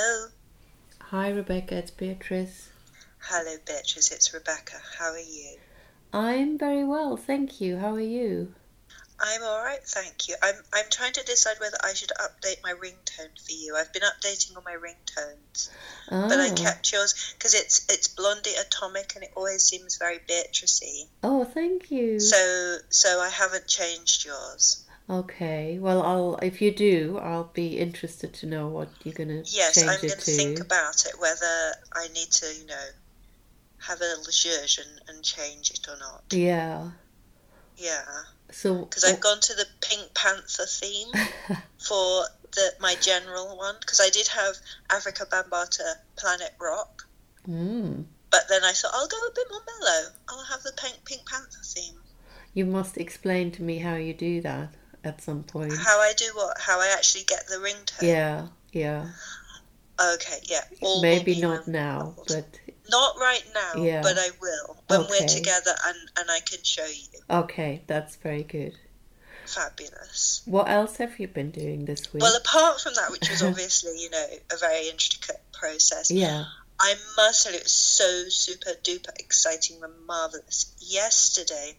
Hello. Hi, Rebecca. It's Beatrice. Hello, Beatrice. It's Rebecca. How are you? I'm very well, thank you. How are you? I'm all right, thank you. I'm I'm trying to decide whether I should update my ringtone for you. I've been updating all my ringtones, but I Oh, kept yours because it's it's Blondie Atomic and it always seems very Beatricey. oh, thank you. So so I haven't changed yours. Okay. Well, I'll if you do, I'll be interested to know what you're gonna Yes, I'm change going it to think to. about it whether I need to, you know, have a little zhuzh and, and change it or not. Yeah. Yeah. So, because I've gone to the Pink Panther theme for the my general one because I did have Afrika Bambaataa Planet Rock, mm, but then I thought I'll go a bit more mellow. I'll have the Pink Pink Panther theme. you must explain to me how you do that at some point. How I do what? How I actually get the ringtone? Yeah, yeah. Okay, yeah. All Maybe not now, but Not right now, Yeah. but I will when Okay. we're together and and I can show you. okay, that's very good. Fabulous. What else have you been doing this week? Well, apart from that, which was obviously you know a very intricate process, yeah. I must tell you, it was so super duper exciting and marvelous. Yesterday,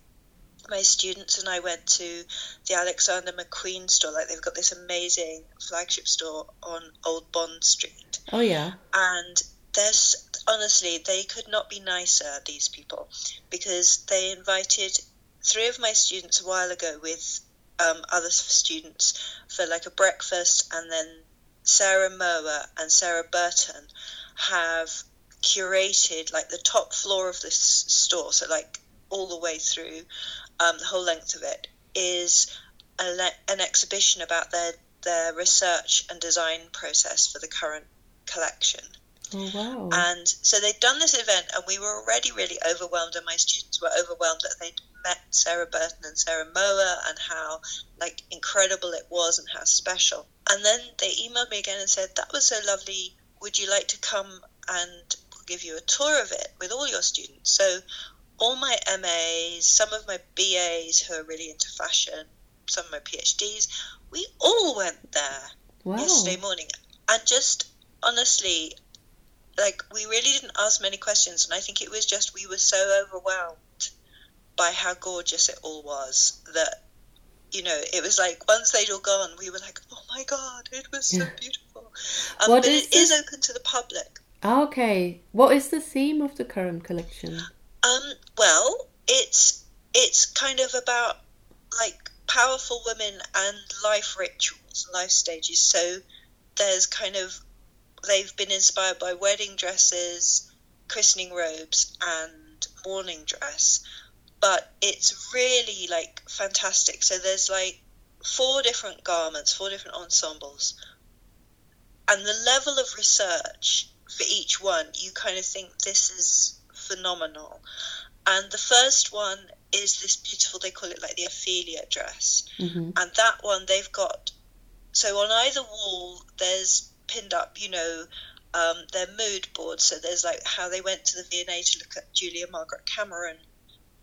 my students and I went to the Alexander McQueen store. Like they've got this amazing flagship store on Old Bond Street, Oh, yeah. and there's honestly they could not be nicer. These people, because they invited three of my students a while ago with um, other students for like a breakfast, and then Sarah Mower and Sarah Burton have curated like the top floor of this store, so like all the way through um, the whole length of it is a le- an exhibition about their their research and design process for the current collection. Oh, wow. And so they'd done this event, and we were already really overwhelmed, and my students were overwhelmed that they'd met Sarah Burton and Sarah Mower, and how like incredible it was, and how special. And then they emailed me again and said that was so lovely. Would you like to come and give you a tour of it with all your students? So all my MAs, some of my BAs who are really into fashion, some of my PhDs, we all went there wow. yesterday morning and just honestly like we really didn't ask many questions and i think it was just we were so overwhelmed by how gorgeous it all was that you know it was like once they'd all gone we were like oh my god it was so Yeah. beautiful um, What but is it is this- open to the public Okay. What is the theme of the current collection? Um, well, it's it's kind of about like powerful women and life rituals, life stages. So there's kind of they've been inspired by wedding dresses, christening robes, and mourning dress, but it's really like fantastic. So there's like four different garments, four different ensembles, and the level of research for each one, you kind of think this is phenomenal. And the first one is this beautiful, they call it like the Ophelia dress. hmm And that one, they've got, so on either wall, there's pinned up, you know, um, their mood board. So there's like how they went to the V&A to look at Julia Margaret Cameron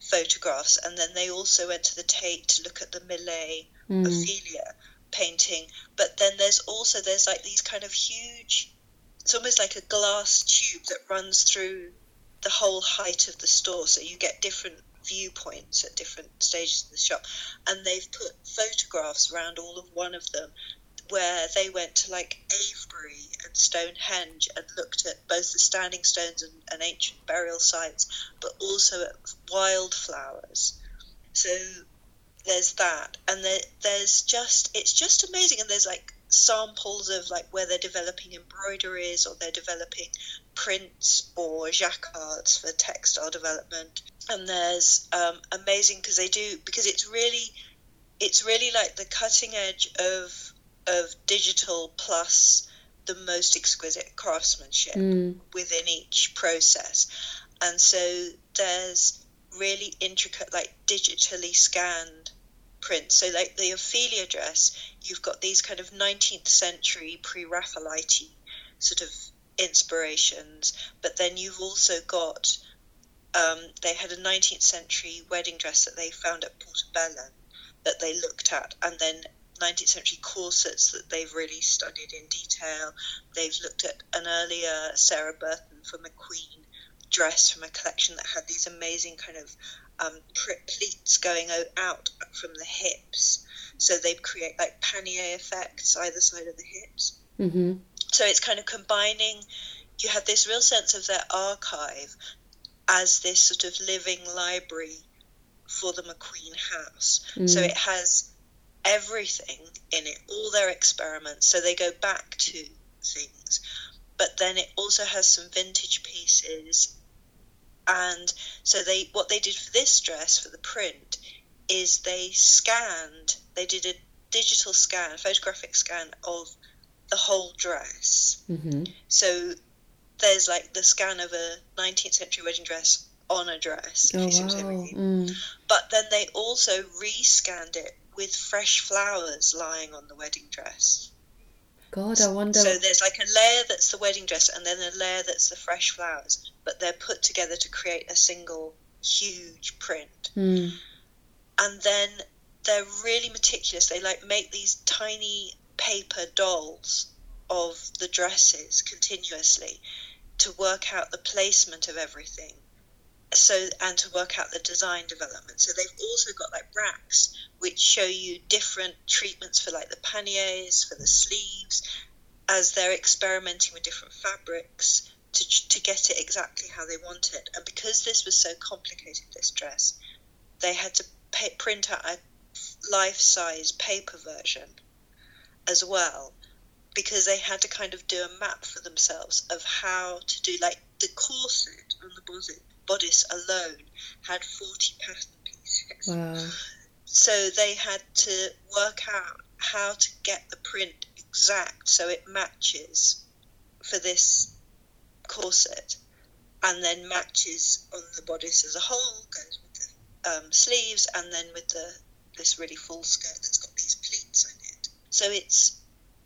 photographs. And then they also went to the Tate to look at the Millais Mm. Ophelia painting. But then there's also, there's like these kind of huge, it's almost like a glass tube that runs through the whole height of the store. So you get different viewpoints at different stages of the shop. And they've put photographs around all of one of them where they went to like Avebury and Stonehenge and looked at both the standing stones and, and ancient burial sites, but also at wildflowers. So there's that, and there, there's just it's just amazing, and there's like samples of like where they're developing embroideries or they're developing prints or jacquards for textile development, and there's um, amazing because they do because it's really it's really like the cutting edge of of digital plus the most exquisite craftsmanship Mm. within each process. And so there's really intricate, like digitally scanned prints. So, like the Ophelia dress, you've got these kind of 19th century pre Raphaelite sort of inspirations, but then you've also got, um, they had a 19th century wedding dress that they found at Portobello that they looked at, and then 19th century corsets that they've really studied in detail. They've looked at an earlier Sarah Burton from for McQueen dress from a collection that had these amazing kind of um, pleats going out from the hips. So they create like pannier effects either side of the hips. Mm-hmm. So it's kind of combining, you have this real sense of their archive as this sort of living library for the McQueen house. Mm. So it has everything in it, all their experiments. So they go back to things. But then it also has some vintage pieces. And so they what they did for this dress for the print is they scanned, they did a digital scan, photographic scan of the whole dress. Mm-hmm. So there's like the scan of a 19th century wedding dress on a dress. Oh, wow. Mm. But then they also rescanned it with fresh flowers lying on the wedding dress. God, I wonder. So there's like a layer that's the wedding dress, and then a layer that's the fresh flowers, but they're put together to create a single huge print. Mm. And then they're really meticulous. They like make these tiny paper dolls of the dresses continuously to work out the placement of everything so and to work out the design development so they've also got like racks which show you different treatments for like the panniers for the sleeves as they're experimenting with different fabrics to, to get it exactly how they want it and because this was so complicated this dress they had to pay, print out a life-size paper version as well because they had to kind of do a map for themselves of how to do like the corset on the bodice, bodice alone had 40 pattern pieces. Wow. So they had to work out how to get the print exact so it matches for this corset and then matches on the bodice as a whole, goes with the um, sleeves and then with the this really full skirt that's got these pleats on it. So it's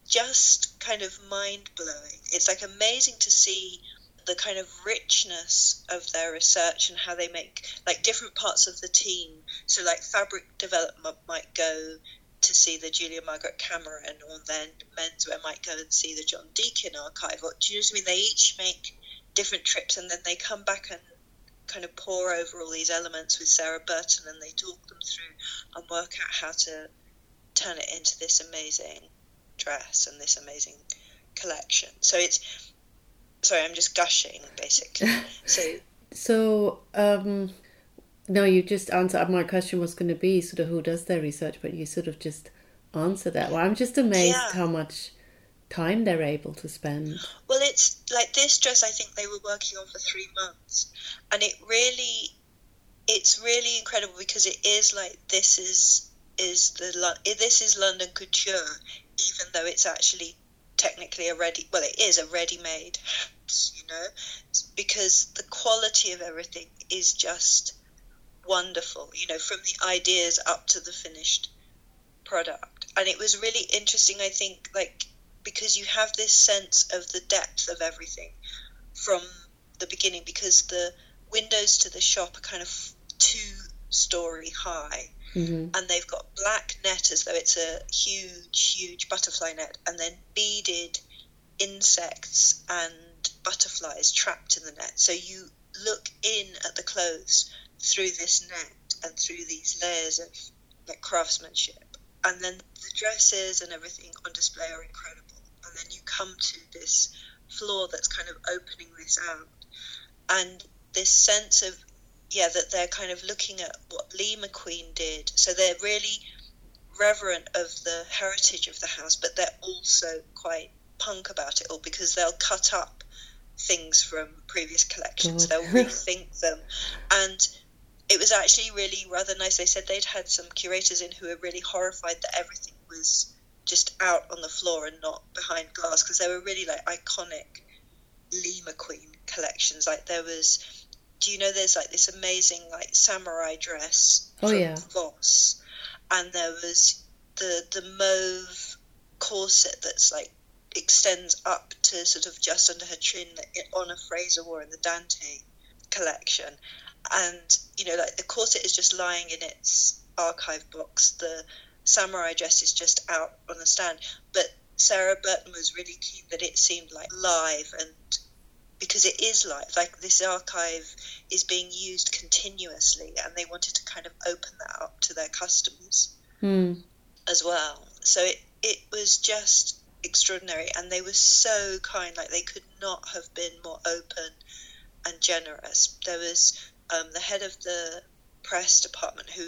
just kind of mind blowing. It's like amazing to see the kind of richness of their research and how they make like different parts of the team. So like fabric development might go to see the Julia Margaret Cameron, or then menswear might go and see the John Deakin archive. Or, do you know what I mean? They each make different trips and then they come back and kind of pore over all these elements with Sarah Burton and they talk them through and work out how to turn it into this amazing dress and this amazing collection. So it's sorry, I'm just gushing basically. so so um no, you just answered uh, my question was going to be sort of who does their research, but you sort of just answered that. Well, I'm just amazed yeah. how much time they're able to spend. Well, it's like this dress. I think they were working on for three months, and it really, it's really incredible because it is like this is is the this is London couture even though it's actually technically a ready well it is a ready-made house you know because the quality of everything is just wonderful you know from the ideas up to the finished product and it was really interesting i think like because you have this sense of the depth of everything from the beginning because the windows to the shop are kind of two story high Mm-hmm. And they've got black net as though it's a huge, huge butterfly net, and then beaded insects and butterflies trapped in the net. So you look in at the clothes through this net and through these layers of like craftsmanship. And then the dresses and everything on display are incredible. And then you come to this floor that's kind of opening this out. And this sense of yeah, that they're kind of looking at what Lee McQueen did. So they're really reverent of the heritage of the house, but they're also quite punk about it all because they'll cut up things from previous collections, they'll rethink them. And it was actually really rather nice. They said they'd had some curators in who were really horrified that everything was just out on the floor and not behind glass because they were really like iconic Lee McQueen collections. Like there was do you know there's like this amazing like samurai dress oh, from yeah. Voss, and there was the the mauve corset that's like extends up to sort of just under her chin that Honor Fraser wore in the Dante collection, and you know like the corset is just lying in its archive box. The samurai dress is just out on the stand. But Sarah Burton was really keen that it seemed like live and because it is live, like this archive is being used continuously, and they wanted to kind of open that up to their customers mm. as well. So it it was just extraordinary, and they were so kind. Like they could not have been more open and generous. There was um, the head of the press department who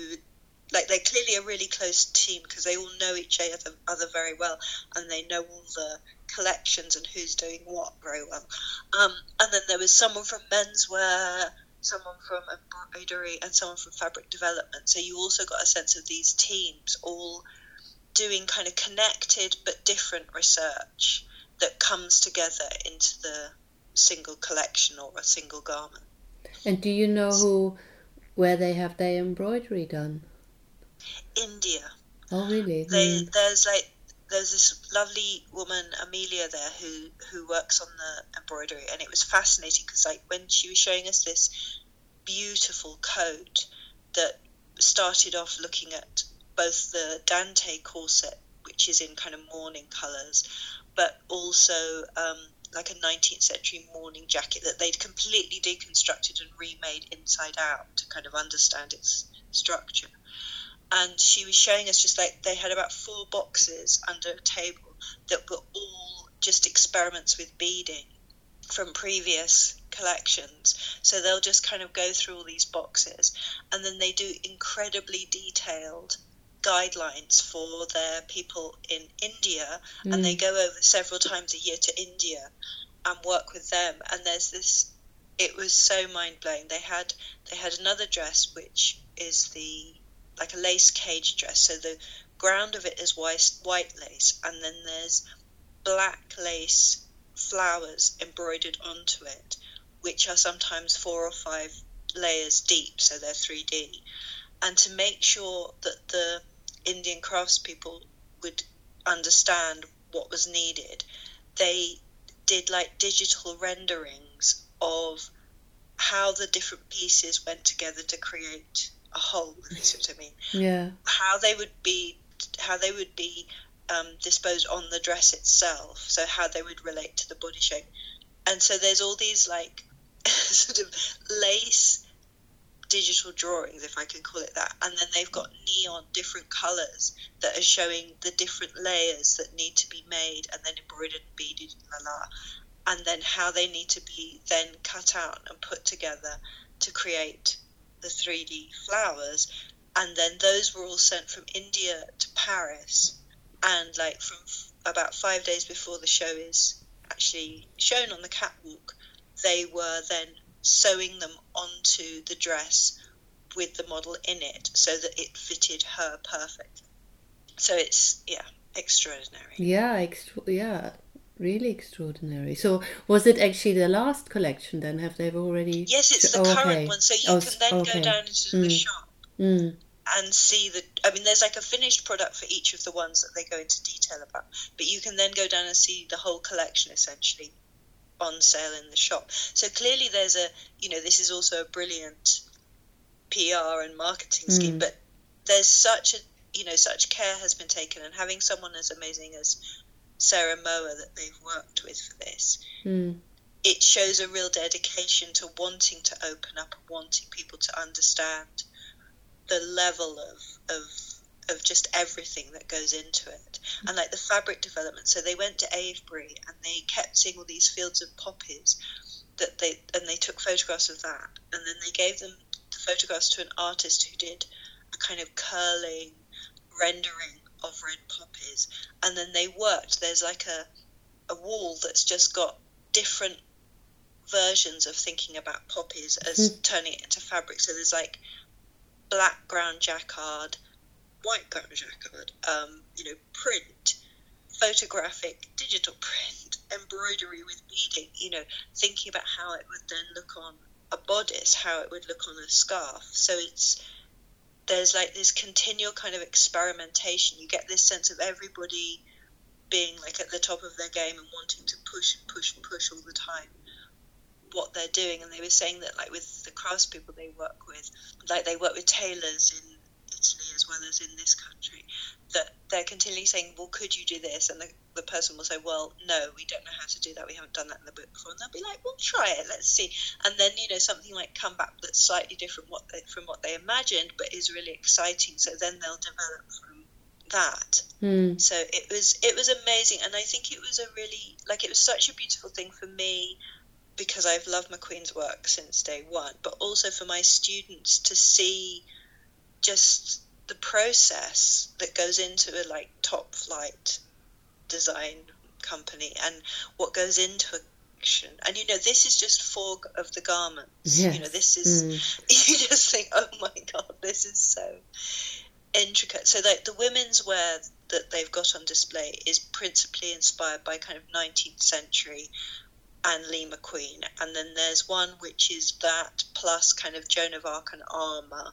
like they're clearly a really close team because they all know each other, other very well and they know all the collections and who's doing what very well. Um, and then there was someone from menswear, someone from embroidery, and someone from fabric development. So you also got a sense of these teams all doing kind of connected but different research that comes together into the single collection or a single garment. And do you know who, where they have their embroidery done? India. Oh, really? They, mm. There's like there's this lovely woman Amelia there who who works on the embroidery, and it was fascinating because like when she was showing us this beautiful coat that started off looking at both the Dante corset, which is in kind of mourning colours, but also um, like a 19th century mourning jacket that they'd completely deconstructed and remade inside out to kind of understand its structure and she was showing us just like they had about four boxes under a table that were all just experiments with beading from previous collections. So they'll just kind of go through all these boxes and then they do incredibly detailed guidelines for their people in India mm. and they mm. go over several times a year to India and work with them and there's this it was so mind blowing. They had they had another dress which is the like a lace cage dress. So the ground of it is white, white lace, and then there's black lace flowers embroidered onto it, which are sometimes four or five layers deep, so they're 3D. And to make sure that the craftspeople would understand what was needed, they did like digital renderings of how the different pieces went together to create a whole, if you see what I mean. Yeah. How they would be, how they would be um, disposed on the dress itself. So how they would relate to the body shape, and so there's all these like sort of lace digital drawings, if I can call it that, and then they've got neon different colours that are showing the different layers that need to be made and then embroidered and beaded la la, and then how they need to be then cut out and put together to create the 3D flowers, and then those were all sent from India to Paris, and like from f- about five days before the show is actually shown on the catwalk, they were then sewing them onto the dress with the model in it so that it fitted her perfectly. So it's yeah, extraordinary. Yeah, extra- yeah, really extraordinary. So, was it actually the last collection then? Have they already? Yes, it's the oh, current okay. one. So you oh, can then okay. go down into mm. the shop mm. and see the. I mean, there's like a finished product for each of the ones that they go into detail about, but you can then go down and see the whole collection essentially on sale in the shop. So clearly, there's a. You know, this is also a brilliant PR and marketing mm. scheme, but there's such a you know such care has been taken, and having someone as amazing as Sarah Mower that they've worked with for this, mm. it shows a real dedication to wanting to open up and wanting people to understand the level of of of just everything that goes into it. And like the fabric development, so they went to Avebury and they kept seeing all these fields of poppies that they and they took photographs of that and then they gave them the photographs to an artist who did a kind of curling rendering of red poppies, and then they worked. There's like a a wall that's just got different versions of thinking about poppies as mm. turning it into fabric. So there's like black ground jacquard, white ground jacquard, um, you know, print, photographic, digital print, embroidery with beading. You know, thinking about how it would then look on a bodice, how it would look on a scarf. So it's there's like this continual kind of experimentation. You get this sense of everybody being like at the top of their game and wanting to push and push and push all the time what they're doing. And they were saying that like with the craftspeople they work with, like they work with tailors in well as in this country, that they're continually saying, well, could you do this? And the, the person will say, well, no, we don't know how to do that. We haven't done that in the book before. And they'll be like, well, try it. Let's see. And then, you know, something like come back that's slightly different what they, from what they imagined, but is really exciting. So then they'll develop from that. Mm. So it was it was amazing, and I think it was a really like it was such a beautiful thing for me because I've loved McQueen's work since day one, but also for my students to see just the process that goes into a like top flight design company and what goes into action. And you know, this is just four of the garments. Yes. You know, this is Mm. you just think, oh my god, this is so intricate. So like the women's wear that they've got on display is principally inspired by kind of 19th century and Lee McQueen, and then there's one which is that plus kind of Joan of Arc and armor,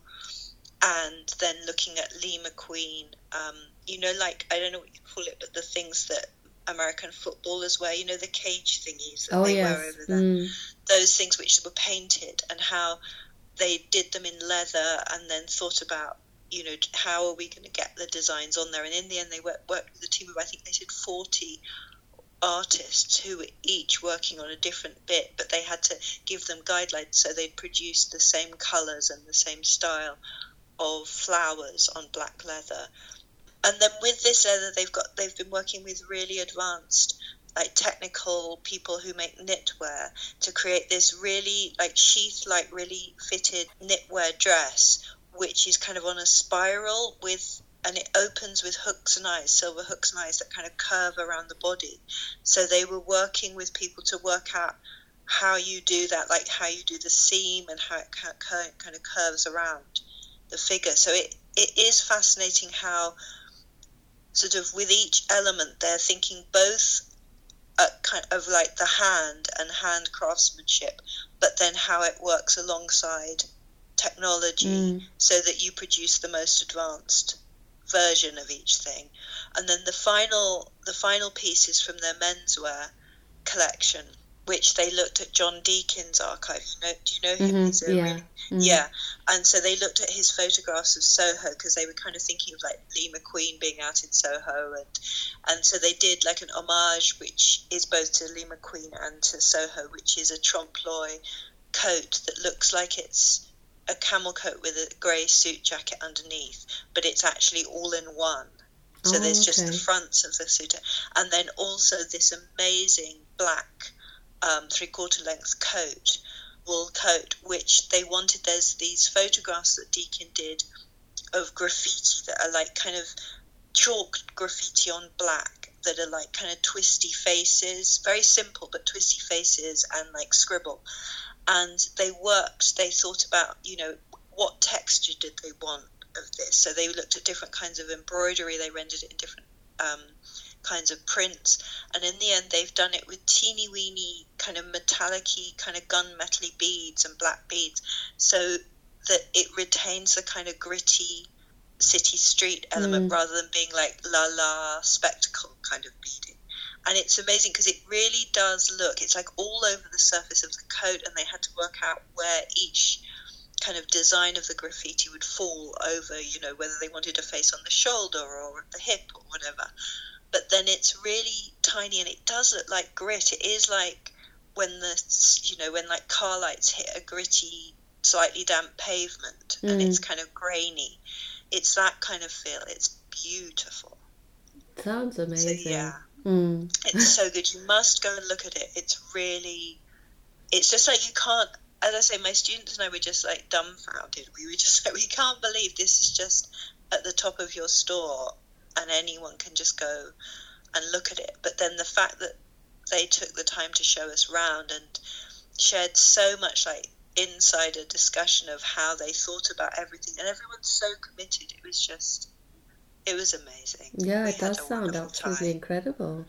and then looking at Lee McQueen, um, you know, like I don't know what you call it, but the things that American footballers wear, you know, the cage thingies that Oh they yes. wear over their Mm. those things which were painted and how they did them in leather and then thought about you know how are we going to get the designs on there and in the end they worked, worked with a team of i think they said 40 artists who were each working on a different bit but they had to give them guidelines so they'd produce the same colors and the same style of flowers on black leather. And then with this leather they've got they've been working with really advanced like technical people who make knitwear to create this really like sheath like really fitted knitwear dress which is kind of on a spiral with and it opens with hooks and eyes silver hooks and eyes that kind of curve around the body. So they were working with people to work out how you do that like how you do the seam and how it kind of- kind of curves around the figure so it, it is fascinating how sort of with each element they're thinking both kind of like the hand and hand craftsmanship, but then how it works alongside technology Mm. so that you produce the most advanced version of each thing. And then the final the final piece is from their menswear collection, which they looked at John Deakin's archive. You know, do you know him? Mhm, yeah. really Mm. yeah, and so they looked at his photographs of Soho because they were kind of thinking of like Lee McQueen being out in Soho, and and so they did like an homage, which is both to Lee McQueen and to Soho, which is a trompe l'oeil coat that looks like it's a camel coat with a grey suit jacket underneath, but it's actually all in one. So Oh, there's just the fronts of the suit, and then also this amazing black um, three-quarter length coat, wool coat, which they wanted. There's these photographs that Deakin did of graffiti that are like kind of chalk graffiti on black that are like kind of twisty faces, very simple but twisty faces and like scribble. And they worked. They thought about you know what texture did they want of this. So they looked at different kinds of embroidery. They rendered it in different um, kinds of prints, and in the end, they've done it with teeny weeny kind of metallic-y, kind of gun gunmetally beads and black beads, so that it retains the kind of gritty city street element Mm. rather than being like la la spectacle kind of beading. And it's amazing because it really does look. It's like all over the surface of the coat, and they had to work out where each kind of design of the graffiti would fall over, you know, whether they wanted a face on the shoulder or at the hip or whatever. But then it's really tiny and it does look like grit. It is like when the, you know, when like car lights hit a gritty, slightly damp pavement and Mm. it's kind of grainy. It's that kind of feel. It's beautiful. Sounds So, amazing. yeah. Mm. It's so good. You must go and look at it. It's really, it's just like you can't. As I say, my students and I were just like dumbfounded. We were just like, we can't believe this is just at the top of your store, and anyone can just go and look at it. But then the fact that they took the time to show us round and shared so much like insider discussion of how they thought about everything, and everyone's so committed. It was just, it was amazing. Yeah, We it does sound absolutely time. incredible.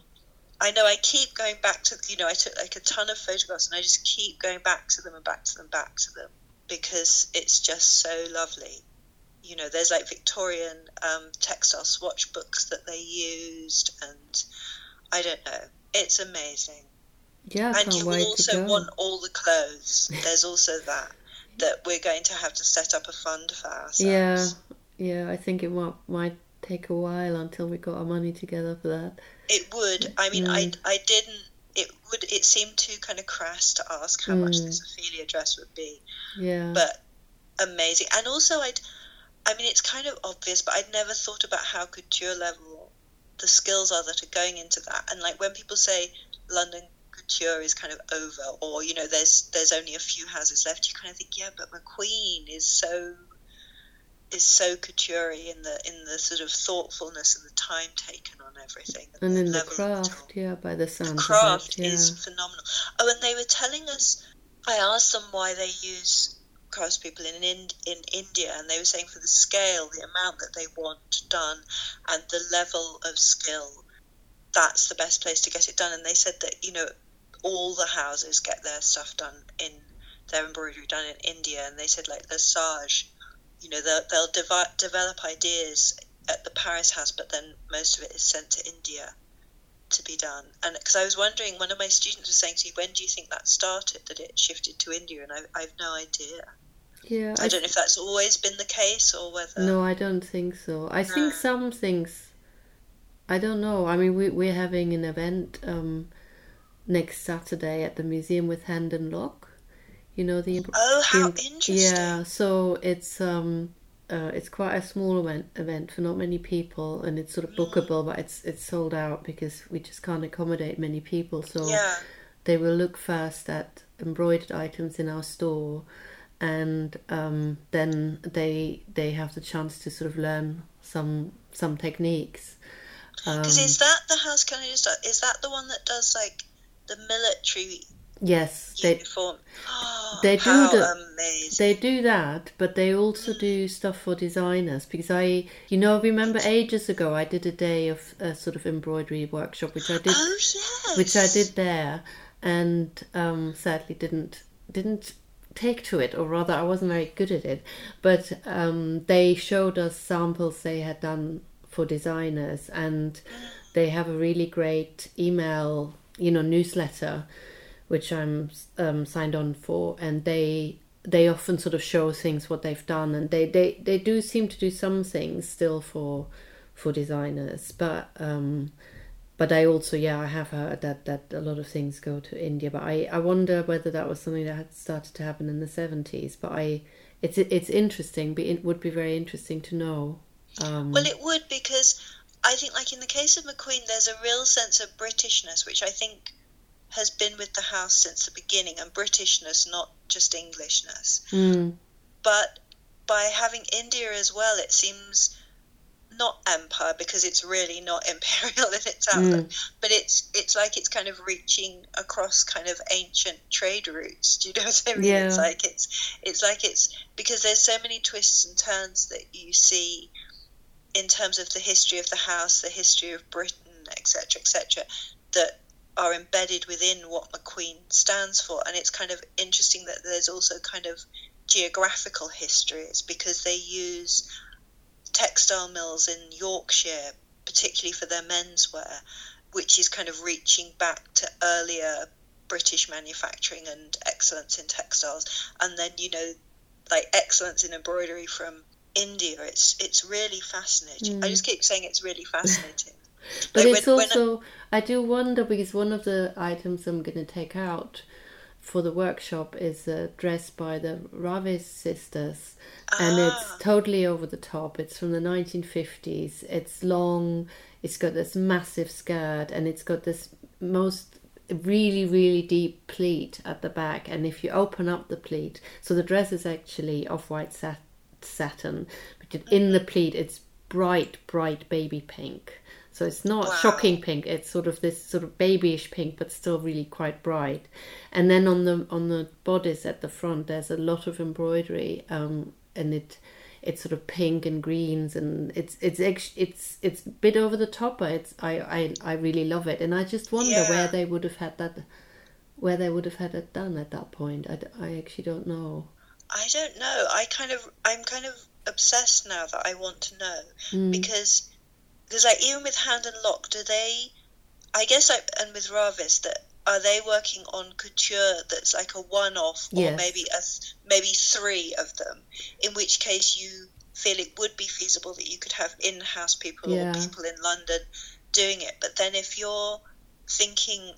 I know I keep going back to you know I took like a ton of photographs and I just keep going back to them and back to them back to them because it's just so lovely. You know, there's like Victorian um, textile swatch books that they used, and I don't know, it's amazing. Yeah, I and you will also want all the clothes. There's also that that we're going to have to set up a fund for ourselves. Yeah, yeah, I think it might might take a while until we got our money together for that. It would. I mean, mm. I I didn't. It would. It seemed too kind of crass to ask how mm. much this Ophelia dress would be. Yeah. But amazing, and also I'd. I mean, it's kind of obvious, but I'd never thought about how couture level the skills are that are going into that. And like when people say London couture is kind of over, or you know, there's there's only a few houses left, you kind of think, yeah, but McQueen is so is so couture in the in the sort of thoughtfulness and the time taken on everything, and, and then the craft, yeah, by the sound. The craft it, yeah. is phenomenal. Oh, and they were telling us. I asked them why they use craftspeople in in in India, and they were saying for the scale, the amount that they want done, and the level of skill, that's the best place to get it done. And they said that you know all the houses get their stuff done in their embroidery done in India, and they said like Lesage you know they'll, they'll develop ideas at the Paris house, but then most of it is sent to India to be done. And because I was wondering, one of my students was saying to me, when do you think that started, that it shifted to India? And I, I have no idea. Yeah, I, I don't know if that's always been the case or whether. No, I don't think so. I no. think some things. I don't know. I mean, we we're having an event um, next Saturday at the museum with Hand and Lock, you know the oh how the, interesting yeah so it's um uh, it's quite a small event event for not many people and it's sort of bookable but it's it's sold out because we just can't accommodate many people so yeah. they will look first at embroidered items in our store and um, then they they have the chance to sort of learn some some techniques because um, is that the house can I just is that the one that does like the military Yes, they oh, they do the, amazing. they do that, but they also do stuff for designers because I, you know, remember ages ago I did a day of a sort of embroidery workshop, which I did, oh, yes. which I did there, and um, sadly didn't didn't take to it, or rather, I wasn't very good at it. But um, they showed us samples they had done for designers, and they have a really great email, you know, newsletter which I'm um, signed on for, and they they often sort of show things what they've done, and they, they, they do seem to do some things still for for designers, but um, but I also yeah I have heard that that a lot of things go to India, but I I wonder whether that was something that had started to happen in the seventies, but I it's it's interesting, but it would be very interesting to know. Um, well, it would because I think like in the case of McQueen, there's a real sense of Britishness, which I think has been with the house since the beginning, and Britishness, not just Englishness. Mm. But by having India as well, it seems not empire because it's really not imperial in its outlook, mm. but it's it's like it's kind of reaching across kind of ancient trade routes. Do you know what I mean? Yeah. It's like it's it's like it's because there's so many twists and turns that you see in terms of the history of the house, the history of Britain, etc., etc., that are embedded within what McQueen stands for. And it's kind of interesting that there's also kind of geographical histories because they use textile mills in Yorkshire, particularly for their menswear, which is kind of reaching back to earlier British manufacturing and excellence in textiles. And then, you know, like excellence in embroidery from India. It's it's really fascinating. Mm. I just keep saying it's really fascinating. But it's when, also, when I, I, do wonder because one of the items I'm going to take out for the workshop is a dress by the Rahvis sisters, ah. and it's totally over the top. It's from the 1950s. It's long. It's got this massive skirt, and it's got this most really really deep pleat at the back and if you open up the pleat so the dress is actually off-white sat- satin but in the pleat it's bright bright baby pink so it's not wow. shocking pink. It's sort of this sort of babyish pink, but still really quite bright. And then on the on the bodice at the front, there's a lot of embroidery, um, and it it's sort of pink and greens, and it's it's it's it's a bit over the top, but it's I I, I really love it, and I just wonder yeah. where they would have had that, where they would have had it done at that point. I, I actually don't know. I don't know. I kind of I'm kind of obsessed now that I want to know mm. because because like even with Hand and Lock, do they? I guess like and with Rahvis that are they working on couture that's like a one-off or yes. maybe a maybe three of them in which case you feel it would be feasible that you could have in-house people Yeah. or people in London doing it. But then if you're thinking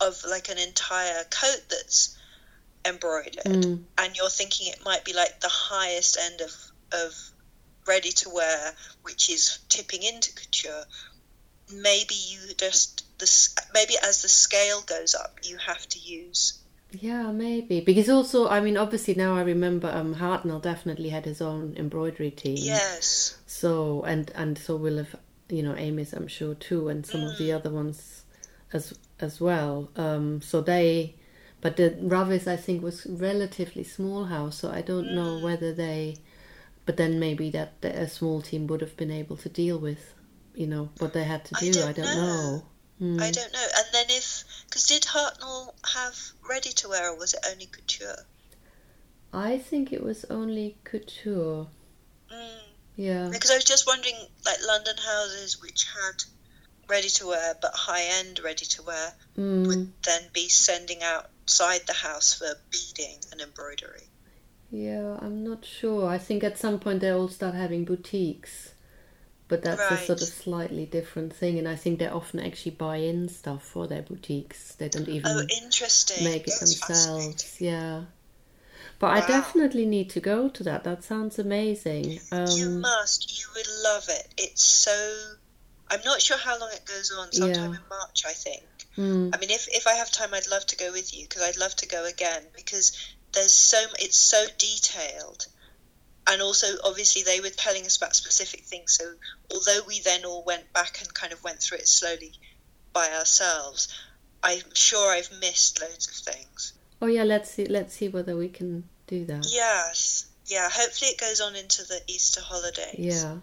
of like an entire coat that's embroidered Mm. and you're thinking it might be like the highest end of of ready to wear which is tipping into couture maybe you just the maybe as the scale goes up you have to use. Yeah, maybe. Because also, I mean, obviously now I remember um, Hartnell definitely had his own embroidery team. yes. So and and so will have you know Amies I'm sure too, and some of the other ones as as well. Um, so they, but the Rahvis I think was relatively small house, so I don't know whether they, but then maybe that a small team would have been able to deal with, you know, what they had to I do. don't I don't know. know. Hmm. i don't know and then if because did hartnell have ready to wear or was it only couture I think it was only couture. mm. Yeah. because i was just wondering like london houses which had ready to wear but high end ready to wear Mm. would then be sending outside the house for beading and embroidery Yeah, I'm not sure. I think at some point they all start having boutiques, but that's a sort of slightly different thing. And I think they often actually buy in stuff for their boutiques. They don't even oh interesting make it That's themselves. Yeah, but I definitely need to go to that. That sounds amazing. You Um, must. You would love it. It's so. I'm not sure how long it goes on. Sometime Yeah. in March, I think. mm, I mean, if if I have time, I'd love to go with you because I'd love to go again because there's so it's so detailed, and also obviously they were telling us about specific things. So although we then all went back and kind of went through it slowly by ourselves, I'm sure I've missed loads of things. oh yeah, let's see. Let's see whether we can do that. Yes. Yeah. Hopefully it goes on into the Easter holidays. Yeah.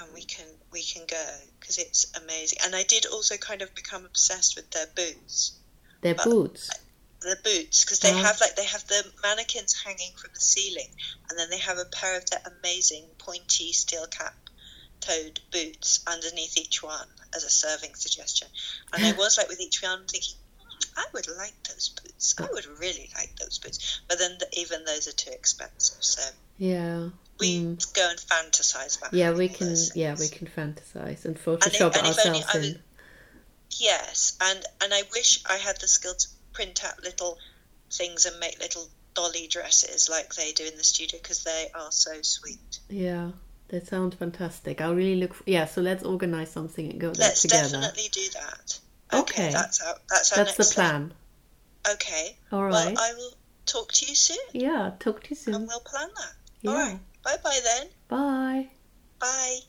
and we can we can go because it's amazing. And I did also kind of become obsessed with their boots, Their boots. The boots because they have like they have the mannequins hanging from the ceiling, and then they have a pair of their amazing pointy steel cap toed boots underneath each one as a serving suggestion. And I was like with each one thinking. "Hmm, I would like those boots. I would really like those boots, but then the, even those are too expensive. So Yeah. we mm. go and fantasize about. Yeah, we can. Yeah, we can fantasize and Photoshop and if only ourselves was- in. Yes, and and I wish I had the skill to print out little things and make little dolly dresses like they do in the studio because they are so sweet. Yeah, that sounds fantastic. I really look. Yeah, so let's organize something and go there Let's together. definitely do that. Okay. that's our that's our That's the plan. Okay. All right. Well. I will talk to you soon, Yeah, talk to you soon. and we'll plan that. Yeah. All right. Bye bye then. Bye. Bye.